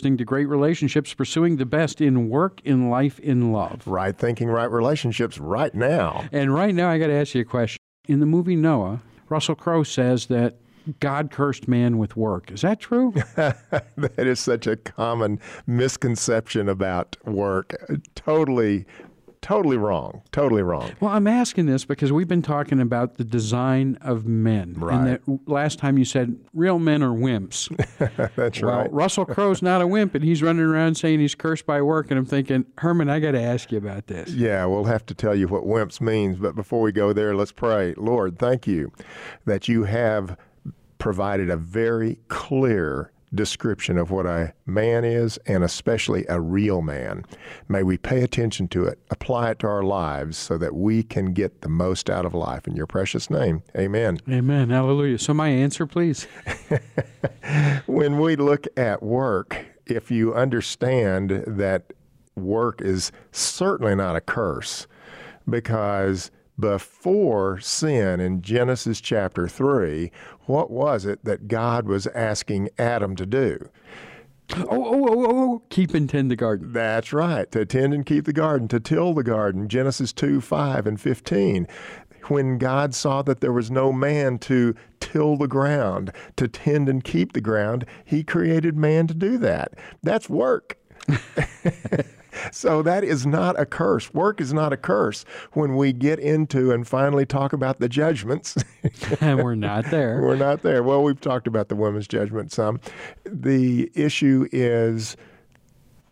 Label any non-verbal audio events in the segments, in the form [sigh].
listening to Great Relationships, pursuing the best in work, in life, in love. Right thinking, right relationships right now. And right now, I got to ask you a question. In the movie Noah, Russell Crowe says that God cursed man with work. Is that true? [laughs] that is such a common misconception about work. Totally totally wrong. Totally wrong. Well, I'm asking this because we've been talking about the design of men. Right. And that last time you said real men are wimps. [laughs] That's well, right. Russell Crowe's not a wimp, and he's running around saying he's cursed by work. And I'm thinking, Herman, I got to ask you about this. Yeah, we'll have to tell you what wimps means. But before we go there, let's pray. Lord, thank you that you have provided a very clear description of what a man is and especially a real man. May we pay attention to it, apply it to our lives so that we can get the most out of life. In your precious name, amen. Amen. Hallelujah. So, my answer, please. [laughs] when we look at work, if you understand that work is certainly not a curse because before sin in Genesis chapter 3, what was it that God was asking Adam to do? Oh, oh, oh, oh, oh, keep and tend the garden. That's right, to tend and keep the garden, to till the garden. Genesis 2 5 and 15. When God saw that there was no man to till the ground, to tend and keep the ground, he created man to do that. That's work. [laughs] So that is not a curse. Work is not a curse when we get into and finally talk about the judgments. [laughs] and we're not there. We're not there. Well, we've talked about the women's judgment some. The issue is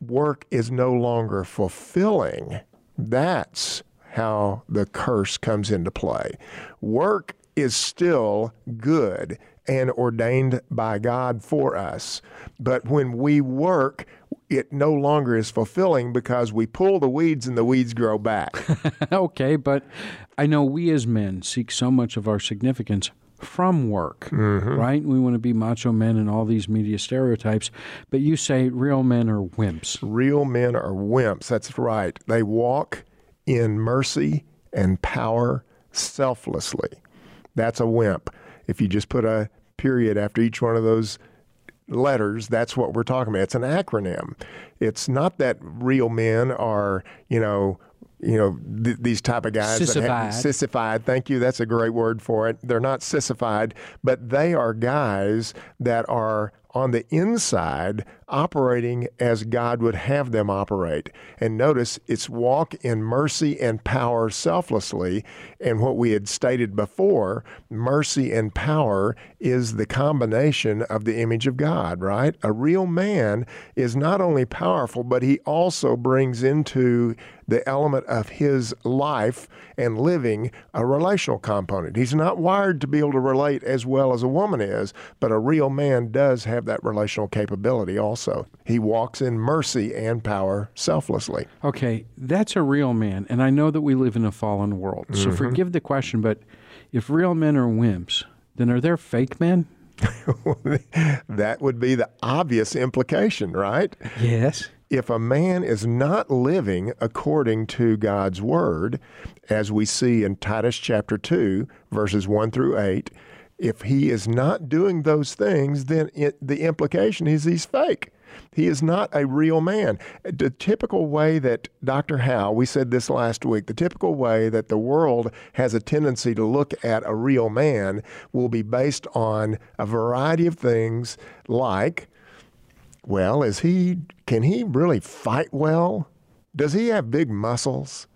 work is no longer fulfilling. That's how the curse comes into play. Work is still good and ordained by God for us. But when we work, it no longer is fulfilling because we pull the weeds and the weeds grow back. [laughs] okay, but I know we as men seek so much of our significance from work, mm-hmm. right? We want to be macho men and all these media stereotypes, but you say real men are wimps. Real men are wimps. That's right. They walk in mercy and power selflessly. That's a wimp. If you just put a period after each one of those letters, that's what we're talking about. It's an acronym. It's not that real men are, you know, you know th- these type of guys sissified. that have sissified. Thank you. That's a great word for it. They're not sissified, but they are guys that are on the inside operating as God would have them operate. And notice it's walk in mercy and power selflessly. And what we had stated before, mercy and power is the combination of the image of God, right? A real man is not only powerful, but he also brings into the element of his life and living a relational component. He's not wired to be able to relate as well as a woman is, but a real man does have that relational capability also. He walks in mercy and power selflessly. Okay, that's a real man. And I know that we live in a fallen world. So Mhm. forgive the question, but if real men are wimps, then are there fake men? [laughs] that would be the obvious implication, right? Yes. If a man is not living according to God's word, as we see in Titus chapter 2, verses 1 through 8, if he is not doing those things, then it, the implication is he's fake. He is not a real man. The typical way that Dr. Howe, we said this last week, the typical way that the world has a tendency to look at a real man will be based on a variety of things like, well, is he, can he really fight well? Does he have big muscles?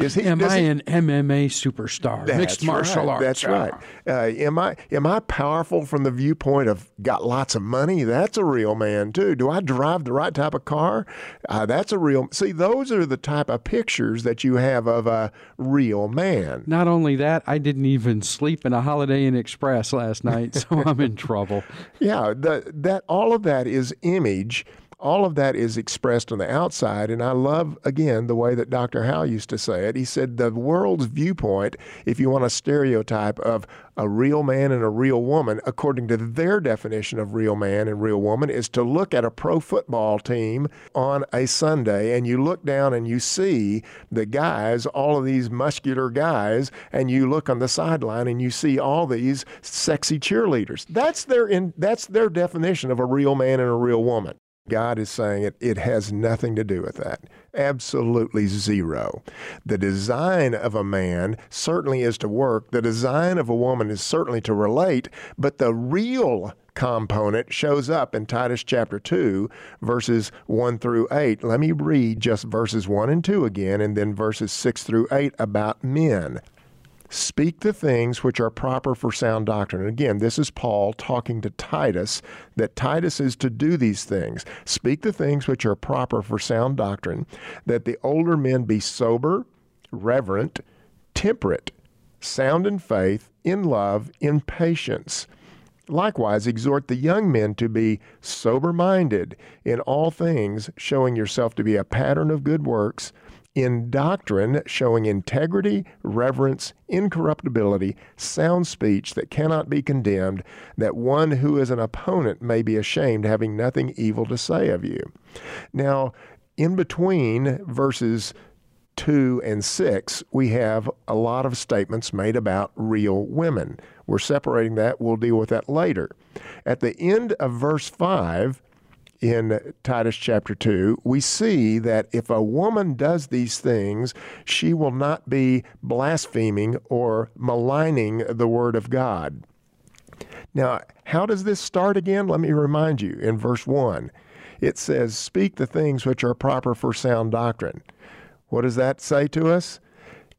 Is he, Am I he- an MMA superstar? Mixed martial right, arts. That's right. Uh, am I am I powerful from the viewpoint of got lots of money? That's a real man too. Do I drive the right type of car? Uh, that's a real. See, those are the type of pictures that you have of a real man. Not only that, I didn't even sleep in a Holiday Inn Express last night, so I'm in trouble. [laughs] Yeah, the, that all of that is image. All of that is expressed on the outside. And I love, again, the way that Dr. Howe used to say it. He said, the world's viewpoint, if you want a stereotype of a real man and a real woman, according to their definition of real man and real woman, is to look at a pro football team on a Sunday and you look down and you see the guys, all of these muscular guys, and you look on the sideline and you see all these sexy cheerleaders. That's their in, that's their definition of a real man and a real woman. God is saying it, it has nothing to do with that. Absolutely zero. The design of a man certainly is to work, the design of a woman is certainly to relate, but the real component shows up in Titus chapter 2, verses 1 through 8. Let me read just verses 1 and 2 again, and then verses 6 through 8 about men. Speak the things which are proper for sound doctrine. And again, this is Paul talking to Titus that Titus is to do these things. Speak the things which are proper for sound doctrine, that the older men be sober, reverent, temperate, sound in faith, in love, in patience. Likewise, exhort the young men to be sober minded in all things, showing yourself to be a pattern of good works in doctrine, showing integrity, reverence, incorruptibility, sound speech that cannot be condemned, that one who is an opponent may be ashamed, having nothing evil to say of you. Now, in between verses 2 and 6, we have a lot of statements made about real women. We're separating that. We'll deal with that later. At the end of verse 5, in Titus chapter 2, we see that if a woman does these things, she will not be blaspheming or maligning the Word of God. Now, how does this start again? Let me remind you in verse 1. It says, Speak the things which are proper for sound doctrine. What does that say to us?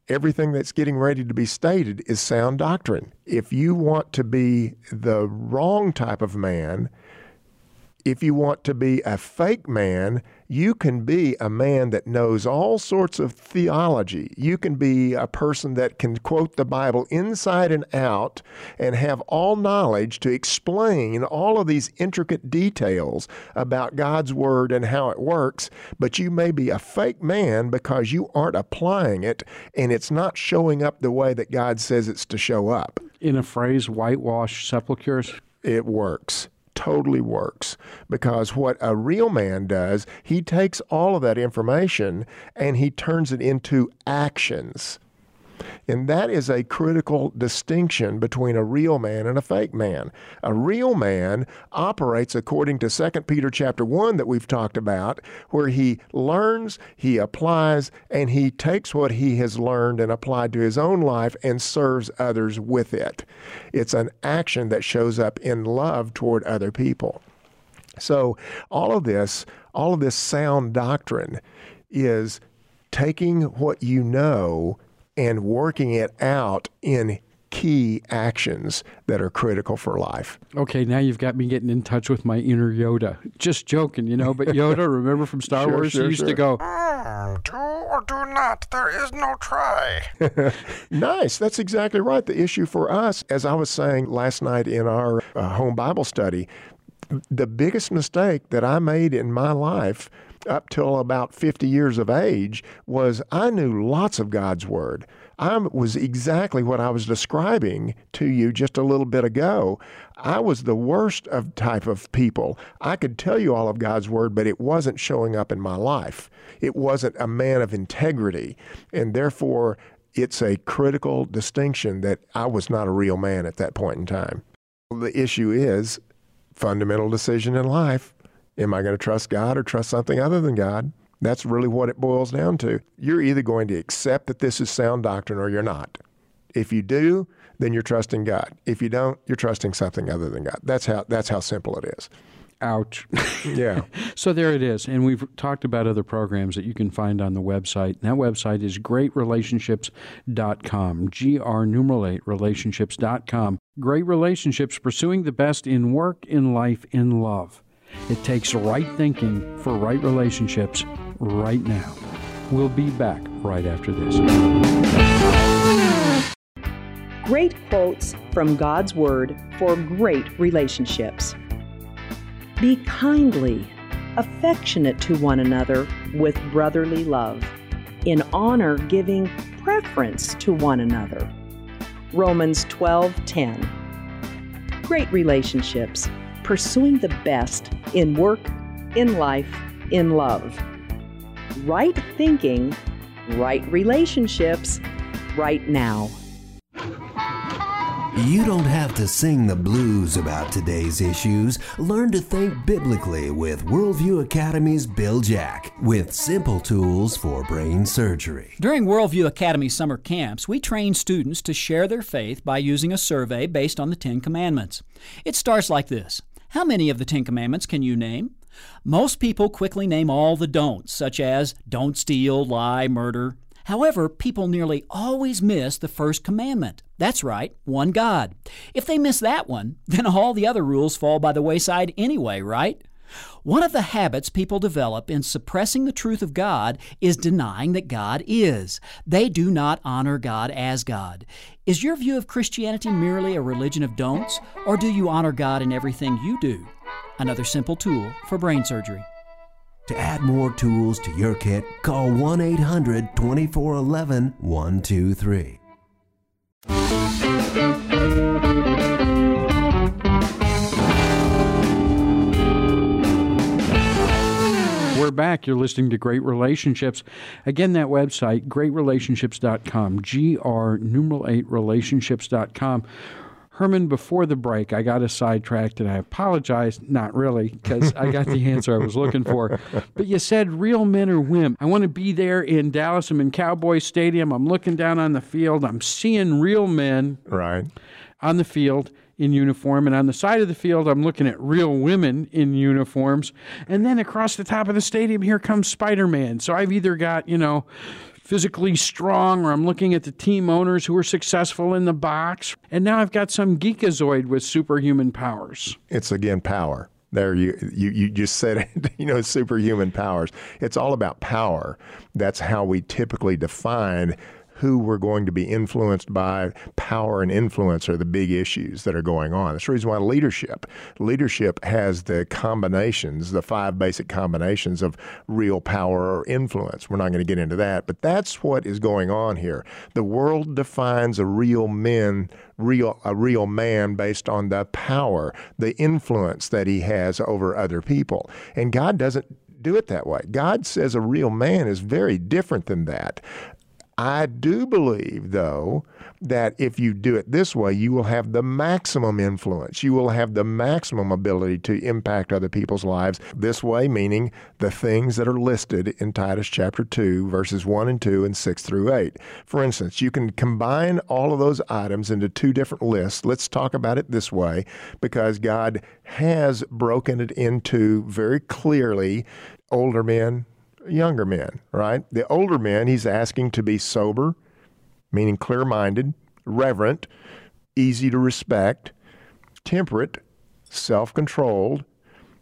Everything that's getting ready to be stated is sound doctrine. If you want to be the wrong type of man, if you want to be a fake man, you can be a man that knows all sorts of theology. You can be a person that can quote the Bible inside and out and have all knowledge to explain all of these intricate details about God's Word and how it works, but you may be a fake man because you aren't applying it and it's not showing up the way that God says it's to show up. In a phrase, whitewash sepulchres? It works totally works because what a real man does, he takes all of that information and he turns it into actions. And that is a critical distinction between a real man and a fake man. A real man operates according to 2 Peter chapter 1 that we've talked about, where he learns, he applies, and he takes what he has learned and applied to his own life and serves others with it. It's an action that shows up in love toward other people. So all of this, all of this sound doctrine is taking what you know and working it out in key actions that are critical for life. Okay, now you've got me getting in touch with my inner Yoda. Just joking, you know, but Yoda, [laughs] remember from Star sure, Wars, sure, he used sure. to go, Mm, do or do not. There is no try. [laughs] nice. That's exactly right. The issue for us, as I was saying last night in our uh, home Bible study, the biggest mistake that I made in my life up till about 50 years of age was I knew lots of God's Word. I was exactly what I was describing to you just a little bit ago. I was the worst of type of people. I could tell you all of God's Word, but it wasn't showing up in my life. It wasn't a man of integrity. And therefore, it's a critical distinction that I was not a real man at that point in time. The issue is fundamental decision in life. Am I going to trust God or trust something other than God? That's really what it boils down to. You're either going to accept that this is sound doctrine or you're not. If you do, then you're trusting God. If you don't, you're trusting something other than God. That's how that's how simple it is. ouch. [laughs] Yeah. So there it is. And we've talked about other programs that you can find on the website. And that website is greatrelationships.com. G R numeral 8 relationships.com. Great relationships, pursuing the best in work, in life, in love. It takes right thinking for right relationships right now. We'll be back right after this. Great quotes from God's Word for great relationships. Be kindly, affectionate to one another with brotherly love, in honor giving preference to one another. Romans 12:10. Great relationships, pursuing the best in work, in life, in love. Right thinking, right relationships, right now. You don't have to sing the blues about today's issues. Learn to think biblically with Worldview Academy's Bill Jack with simple tools for brain surgery. During Worldview Academy summer camps, we train students to share their faith by using a survey based on the Ten Commandments. It starts like this How many of the Ten Commandments can you name? Most people quickly name all the don'ts, such as don't steal, lie, murder. However, people nearly always miss the first commandment. That's right, one God. If they miss that one, [laughs] then all the other rules fall by the wayside anyway, right? One of the habits people develop in suppressing the truth of God is denying that God is. They do not honor God as God. Is your view of Christianity merely a religion of don'ts, or do you honor God in everything you do? Another simple tool for brain surgery. To add more tools to your kit, call 1 800 2411 123. Back. You're listening to Great Relationships. Again, that website, greatrelationships.com, G R numeral 8 relationships.com. Herman, before the break, I got a sidetracked and I apologize. Not really, because I got the answer I was looking for. But you said real men are women. I want to be there in Dallas. I'm in Cowboy Stadium. I'm looking down on the field. I'm seeing real men Right. on the field in uniform. And on the side of the field, I'm looking at real women in uniforms. And then across the top of the stadium, here comes Spider Man. So I've either got, you know, physically strong, or I'm looking at the team owners who are successful in the box. And now I've got some geekazoid with superhuman powers. It's again power. There you you you just said it, [laughs] you know, superhuman powers. It's all about power. That's how we typically define who we're going to be influenced by. Power and influence are the big issues that are going on. That's the reason why leadership. Leadership has the combinations, the five basic combinations of real power or influence. We're not going to get into that, but that's what is going on here. The world defines a real man real a real man based on the power, the influence that he has over other people. And God doesn't do it that way. God says a real man is very different than that. I do believe, though, that if you do it this way, you will have the maximum influence. You will have the maximum ability to impact other people's lives this way, meaning the things that are listed in Titus chapter 2, verses 1 and 2, and 6 through 8. For instance, you can combine all of those items into two different lists. Let's talk about it this way because God has broken it into very clearly older men, younger men, right? The older men, he's asking to be sober, meaning clear minded, reverent, easy to respect, temperate, self controlled,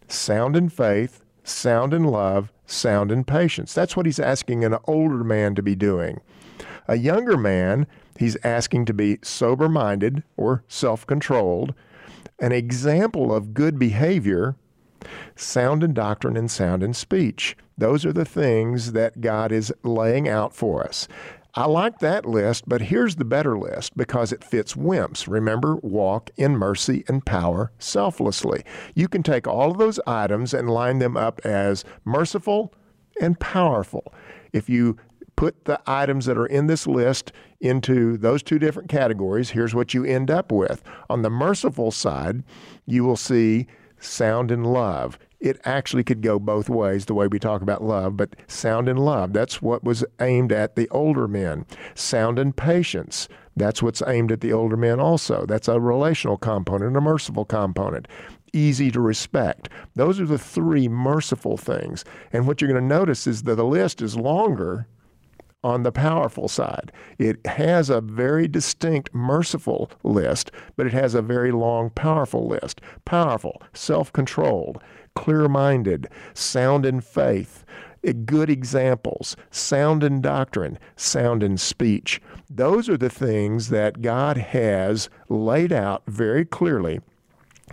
sound in faith, sound in love, sound in patience. That's what he's asking an older man to be doing. A younger man, he's asking to be sober minded or self controlled, an example of good behavior, sound in doctrine and sound in speech. Those are the things that God is laying out for us. I like that list, but here's the better list because it fits wimps. Remember, walk in mercy and power selflessly. You can take all of those items and line them up as merciful and powerful. If you put the items that are in this list into those two different categories, here's what you end up with. On the merciful side, you will see sound in love. It actually could go both ways, the way we talk about love, but sound in love. That's what was aimed at the older men. Sound in patience. That's what's aimed at the older men also. That's a relational component, a merciful component. Easy to respect. Those are the three merciful things. And what you're going to notice is that the list is longer on the powerful side. It has a very distinct merciful list, but it has a very long powerful list. Powerful, self controlled, clear minded, sound in faith, eh, good examples, sound in doctrine, sound in speech. Those are the things that God has laid out very clearly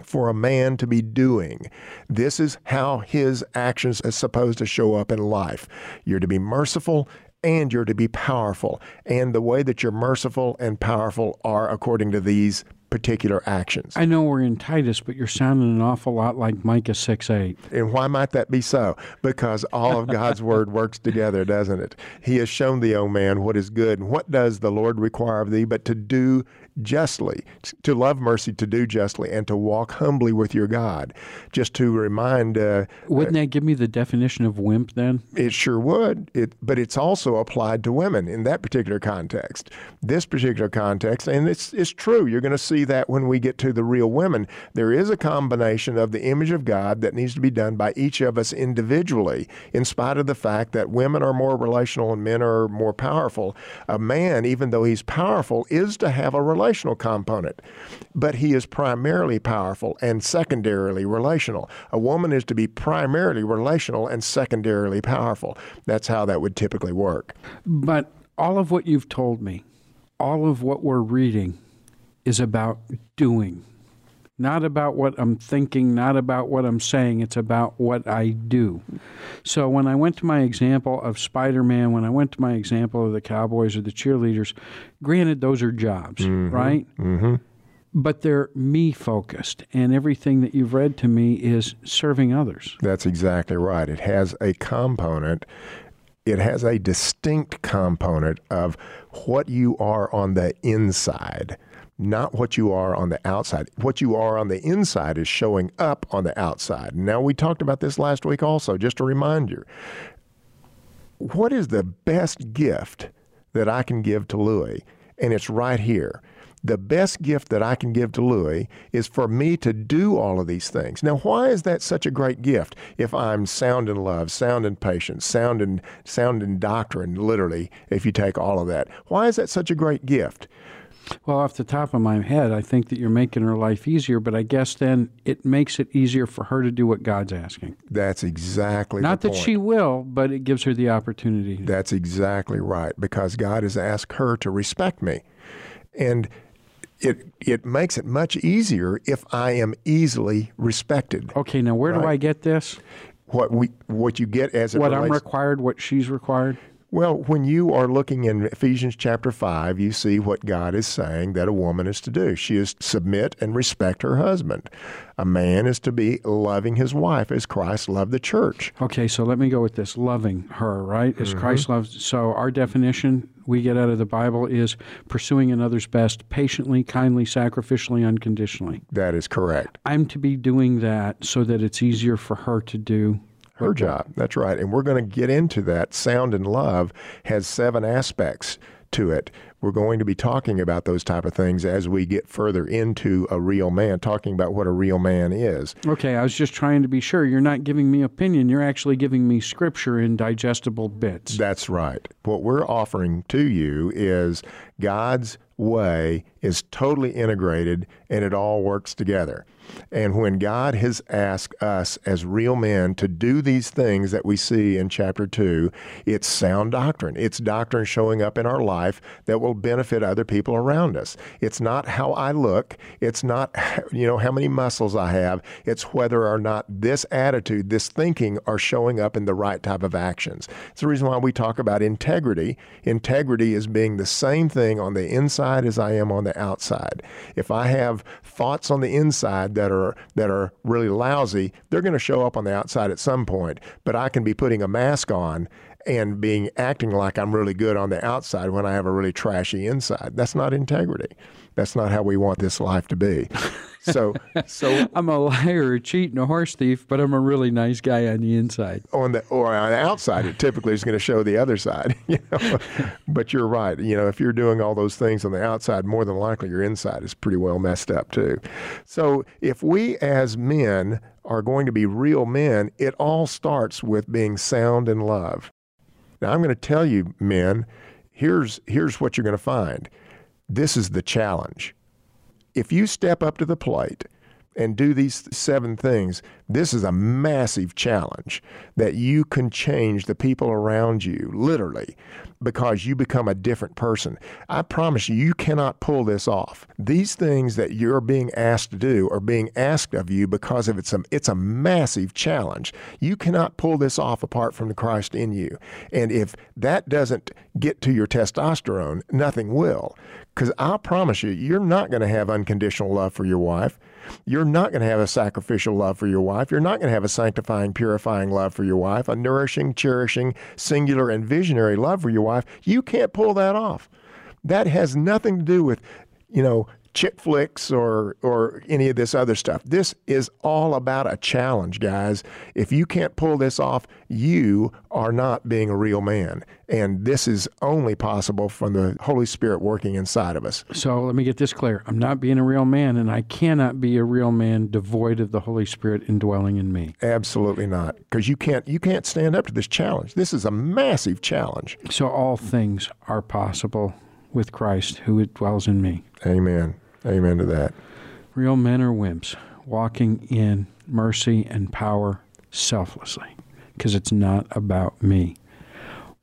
for a man to be doing. This is how his actions are supposed to show up in life. You're to be merciful and you're to be powerful. And the way that you're merciful and powerful are according to these particular actions. I know we're in Titus, but you're sounding an awful lot like Micah 6 8. And why might that be so? Because all of God's [laughs] word works together, doesn't it? He has shown thee, O man, what is good. And what does the Lord require of thee but to do justly, to love mercy, to do justly, and to walk humbly with your God. Just to remind. Uh, Wouldn't that give me the definition of wimp then? It sure would. It, but it's also applied to women in that particular context. This particular context, and it's, it's true. You're going to see that when we get to the real women. There is a combination of the image of God that needs to be done by each of us individually, in spite of the fact that women are more relational and men are more powerful. A man, even though he's powerful, is to have a relationship relational component, but he is primarily powerful and secondarily relational. A woman is to be primarily relational and secondarily powerful. That's how that would typically work. But all of what you've told me, all of what we're reading, is about doing not about what I'm thinking, not about what I'm saying. It's about what I do. So when I went to my example of Spider Man, when I went to my example of the Cowboys or the cheerleaders, granted, those are jobs, mm-hmm. right? Mm-hmm. But they're me focused, and everything that you've read to me is serving others. That's exactly right. It has a component it has a distinct component of what you are on the inside not what you are on the outside. What you are on the inside is showing up on the outside. Now, we talked about this last week also, just to remind you. What is the best gift that I can give to Louis? And it's right here. The best gift that I can give to Louis is for me to do all of these things. Now, why is that such a great gift if I'm sound in love, sound in patience, sound in, sound in doctrine, literally, if you take all of that? Why is that such a great gift? Well, off the top of my head, I think that you're making her life easier, but I guess then it makes it easier for her to do what God's asking. That's exactly Not that point. she will, but it gives her the opportunity. That's exactly right, because God has asked her to respect me. And it it makes it much easier if I am easily respected. Okay, now where right? do I get this? What we what you get as what relates, I'm required, what she's required. Well, when you are looking in Ephesians chapter 5, you see what God is saying that a woman is to do. She is to submit and respect her husband. A man is to be loving his wife as Christ loved the church. Okay, so let me go with this loving her, right? As mm-hmm. Christ loves. So, our definition we get out of the Bible is pursuing another's best patiently, kindly, sacrificially, unconditionally. That is correct. I'm to be doing that so that it's easier for her to do her job. That's right. And we're going to get into that. Sound and Love has seven aspects to it. We're going to be talking about those type of things as we get further into a real man, talking about what a real man is. Okay, I was just trying to be sure you're not giving me opinion, you're actually giving me scripture in digestible bits. That's right. What we're offering to you is God's way is totally integrated and it all works together. And when God has asked us as real men to do these things that we see in chapter 2, it's sound doctrine. It's doctrine showing up in our life that will benefit other people around us. It's not how I look, it's not [laughs] you know how many muscles I have, it's whether or not this attitude, this thinking are showing up in the right type of actions. It's the reason why we talk about integrity. Integrity is being the same thing on the inside as I am on the outside. If I have thoughts on the inside that are that are really lousy, they're going to show up on the outside at some point. But I can be putting a mask on and being acting like I'm really good on the outside when I have a really trashy inside. That's not integrity. That's not how we want this life to be. [laughs] So, so [laughs] I'm a liar, a cheat, and a horse thief, but I'm a really nice guy on the inside. On the or on the outside, it typically is going to show the other side. [laughs] You know? but you're right. You know, if you're doing all those things on the outside, more than likely your inside is pretty well messed up too. So, if we as men are going to be real men, it all starts with being sound in love. Now, I'm going to tell you, men, here's, here's what you're going to find. This is the challenge. If you step up to the plate and do these seven things, this is a massive challenge that you can change the people around you, literally, because you become a different person. I promise you, you cannot pull this off. These things that you're being asked to do are being asked of you because of it's a, it's a massive challenge. You cannot pull this off apart from the Christ in you. And if that doesn't get to your testosterone, nothing will. Because I promise you, you're not going to have unconditional love for your wife. You're not going to have a sacrificial love for your wife. You're not going to have a sanctifying, purifying love for your wife, a nourishing, cherishing, singular, and visionary love for your wife. You can't pull that off. That has nothing to do with, you know, chick flicks or or any of this other stuff. This is all about a challenge, guys. If you can't pull this off, you are not being a real man. And this is only possible from the Holy Spirit working inside of us. So let me get this clear. I'm not being a real man, and I cannot be a real man devoid of the Holy Spirit indwelling in me. Absolutely not. Because you can't you can't stand up to this challenge. This is a massive challenge. So all things are possible with Christ who dwells in me. Amen. Amen to that. Real men are wimps, walking in mercy and power selflessly, because it's not about me.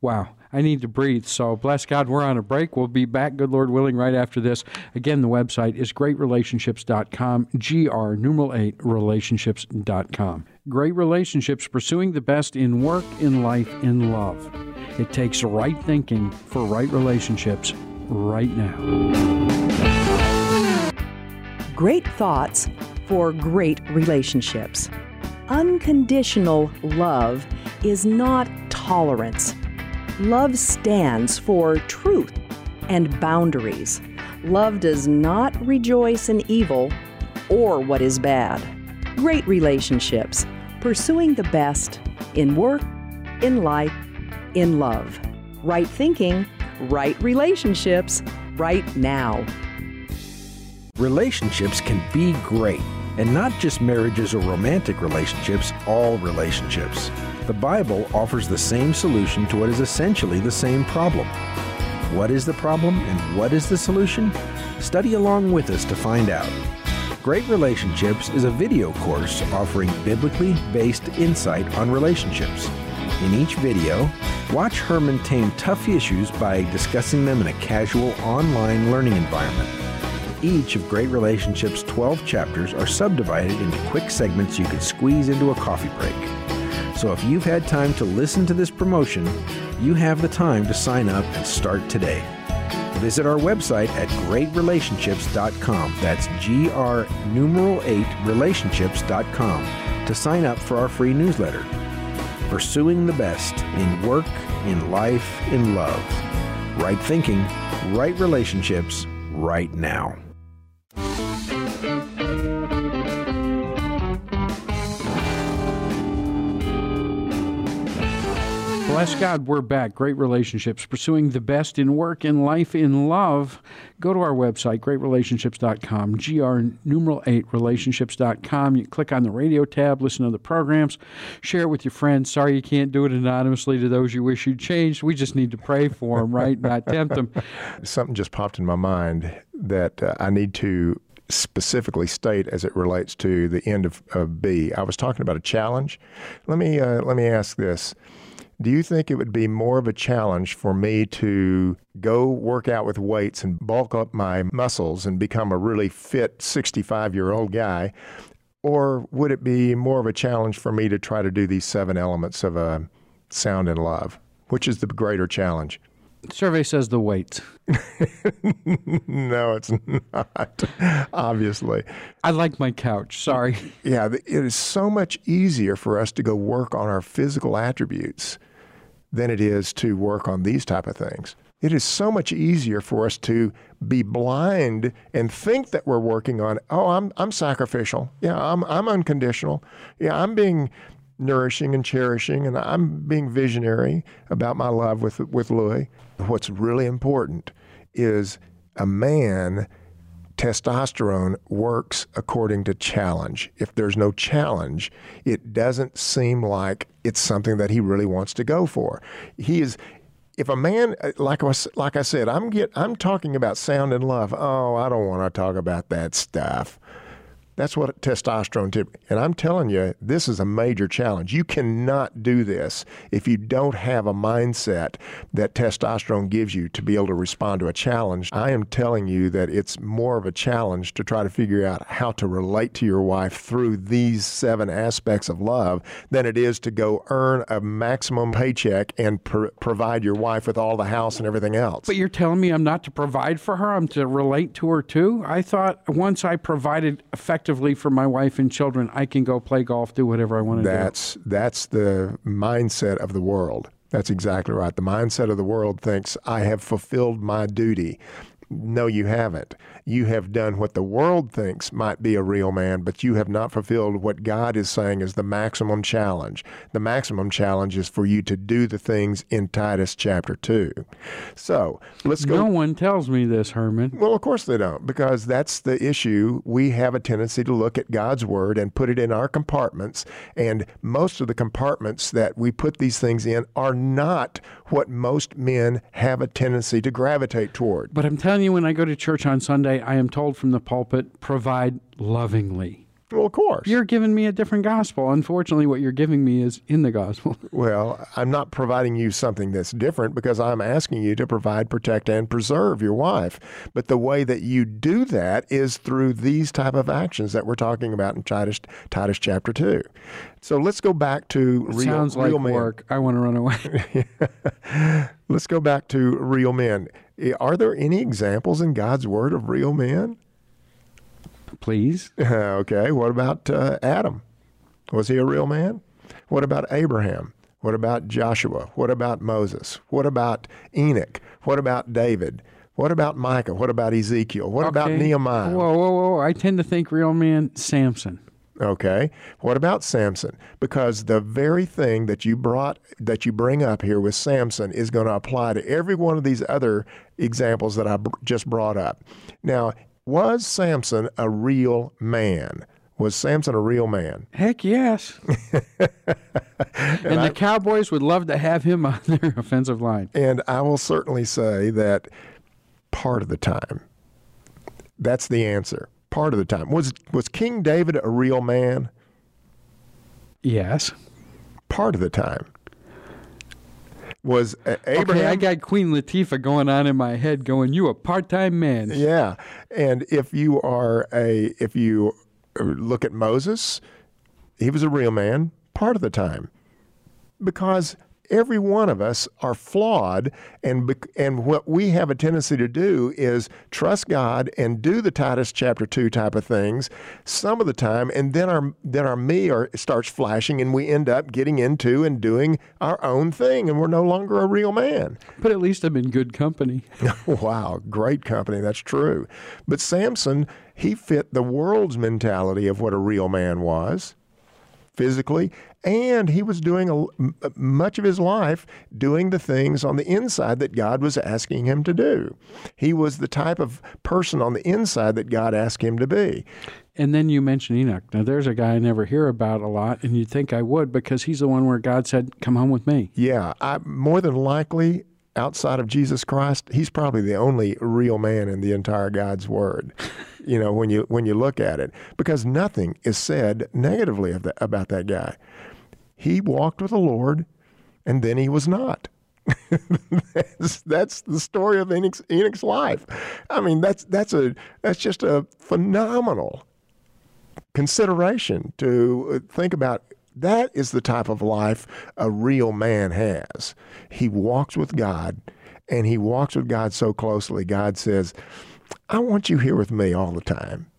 Wow. I need to breathe. So bless God, we're on a break. We'll be back, good Lord willing, right after this. Again, the website is greatrelationships.com, GR numeral 8 relationships.com. Great relationships, pursuing the best in work, in life, in love. It takes right thinking for right relationships right now. Great thoughts for great relationships. Unconditional love is not tolerance. Love stands for truth and boundaries. Love does not rejoice in evil or what is bad. Great relationships, pursuing the best in work, in life, in love. Right thinking, right relationships, right now. Relationships can be great, and not just marriages or romantic relationships, all relationships. The Bible offers the same solution to what is essentially the same problem. What is the problem and what is the solution? Study along with us to find out. Great Relationships is a video course offering biblically based insight on relationships. In each video, watch Herman tame tough issues by discussing them in a casual online learning environment. Each of Great Relationships' 12 chapters are subdivided into quick segments you can squeeze into a coffee break. So if you've had time to listen to this promotion, you have the time to sign up and start today. Visit our website at greatrelationships.com. That's G R numeral 8 relationships.com to sign up for our free newsletter. Pursuing the best in work, in life, in love. Right thinking, right relationships, right now. Bless God, we're back. Great relationships, pursuing the best in work, in life, in love. Go to our website, greatrelationships.com, GR numeral 8 relationships.com. You click on the radio tab, listen to the programs, share it with your friends. Sorry you can't do it anonymously to those you wish you'd changed. We just need to pray for them, right? Not tempt them. [laughs] Something just popped in my mind that uh, I need to specifically state as it relates to the end of, of B. I was talking about a challenge. Let me uh, let me ask this. Do you think it would be more of a challenge for me to go work out with weights and bulk up my muscles and become a really fit 65 year old guy? Or would it be more of a challenge for me to try to do these seven elements of a sound and love? Which is the greater challenge? Survey says the weight. [laughs] no, it's not. Obviously. I like my couch. Sorry. Yeah, it is so much easier for us to go work on our physical attributes than it is to work on these type of things. It is so much easier for us to be blind and think that we're working on, oh, I'm I'm sacrificial. Yeah, I'm I'm unconditional. Yeah, I'm being nourishing and cherishing and I'm being visionary about my love with with Louis. What's really important is a man testosterone works according to challenge. If there's no challenge, it doesn't seem like it's something that he really wants to go for. He is if a man like I like I said, I'm get I'm talking about sound and love. Oh, I don't want to talk about that stuff. That's what testosterone tip. And I'm telling you, this is a major challenge. You cannot do this if you don't have a mindset that testosterone gives you to be able to respond to a challenge. I am telling you that it's more of a challenge to try to figure out how to relate to your wife through these seven aspects of love than it is to go earn a maximum paycheck and pr- provide your wife with all the house and everything else. But you're telling me I'm not to provide for her, I'm to relate to her too? I thought once I provided effectively for my wife and children, I can go play golf, do whatever I want to that's, do. That's the mindset of the world. That's exactly right. The mindset of the world thinks, I have fulfilled my duty. No, you haven't. You have done what the world thinks might be a real man, but you have not fulfilled what God is saying is the maximum challenge. The maximum challenge is for you to do the things in Titus chapter 2. So let's go. No one tells me this, Herman. Well, of course they don't, because that's the issue. We have a tendency to look at God's word and put it in our compartments, and most of the compartments that we put these things in are not what most men have a tendency to gravitate toward. But I'm telling you, when I go to church on Sunday, I am told from the pulpit, provide lovingly. Well, of course. You're giving me a different gospel. Unfortunately, what you're giving me is in the gospel. [laughs] well, I'm not providing you something that's different because I'm asking you to provide, protect, and preserve your wife. But the way that you do that is through these type of actions that we're talking about in Titus, Titus chapter 2. So let's go back to real, sounds like real men. work. I want to run away. [laughs] let's go back to real men. Are there any examples in God's word of real men? Please. [laughs] okay. What about uh, Adam? Was he a real man? What about Abraham? What about Joshua? What about Moses? What about Enoch? What about David? What about Micah? What about Ezekiel? What okay. about Nehemiah? Whoa, whoa, whoa. I tend to think real man Samson. Okay. What about Samson? Because the very thing that you brought that you bring up here with Samson is going to apply to every one of these other examples that I b- just brought up. Now, was Samson a real man? Was Samson a real man? Heck yes. [laughs] and, and I, the Cowboys would love to have him [laughs] on their offensive line. And I will certainly say that part of the time, that's the answer part of the time. Was was King David a real man? Yes. Part of the time. Was Abraham? Okay, I got Queen Latifah going on in my head, going, "You a part-time man." Yeah, and if you are a, if you look at Moses, he was a real man part of the time, because every one of us are flawed, and and what we have a tendency to do is trust God and do the Titus chapter two type of things some of the time, and then our then our me are, starts flashing, and we end up getting into and doing our own thing, and we're no longer a real man. But at least I'm in good company. [laughs] [laughs] wow, great company. That's true. But Samson, he fit the world's mentality of what a real man was physically, and he was doing a, much of his life doing the things on the inside that God was asking him to do. He was the type of person on the inside that God asked him to be. And then you mentioned Enoch. Now, there's a guy I never hear about a lot, and you'd think I would because he's the one where God said, Come home with me. Yeah, I, more than likely, outside of Jesus Christ, he's probably the only real man in the entire God's Word. you know, when you when you look at it, because nothing is said negatively about that guy. He walked with the Lord, and then he was not. [laughs] that's, that's the story of Enoch's, Enoch's life. I mean, that's that's a that's just a phenomenal consideration to uh, think about. That is the type of life a real man has. He walks with God, and he walks with God so closely. God says, I want you here with me all the time.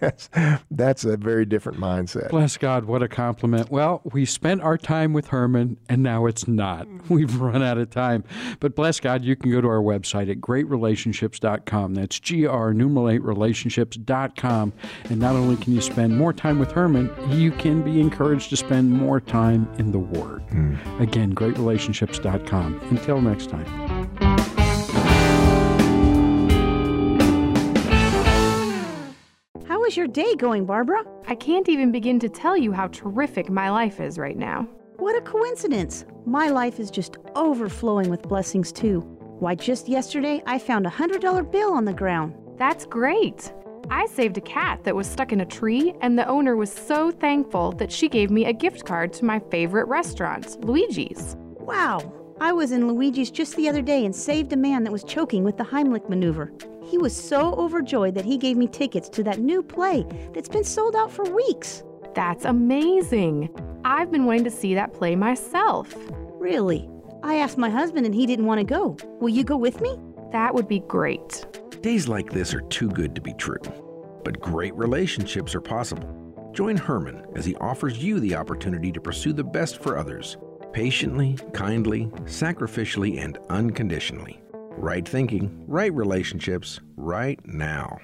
That's, [laughs] that's a very different mindset. Bless God, what a compliment. Well, we spent our time with Herman, and now it's not. [laughs] We've run out of time. But bless God, you can go to our website at greatrelationships.com. That's GR numeral 8 relationships.com. And not only can you spend more time with Herman, you can be encouraged to spend more time in the Word. Mm. Again, greatrelationships.com. Until next time. Is your day going, Barbara? I can't even begin to tell you how terrific my life is right now. What a coincidence! My life is just overflowing with blessings, too. Why, just yesterday I found a $100 bill on the ground. That's great. I saved a cat that was stuck in a tree, and the owner was so thankful that she gave me a gift card to my favorite restaurant, Luigi's. Wow. I was in Luigi's just the other day and saved a man that was choking with the Heimlich maneuver. He was so overjoyed that he gave me tickets to that new play that's been sold out for weeks. That's amazing. I've been wanting to see that play myself. Really? I asked my husband and he didn't want to go. Will you go with me? That would be great. Days like this are too good to be true. But great relationships are possible. Join Herman as he offers you the opportunity to pursue the best for others patiently, kindly, sacrificially, and unconditionally. Right thinking, right relationships, right now.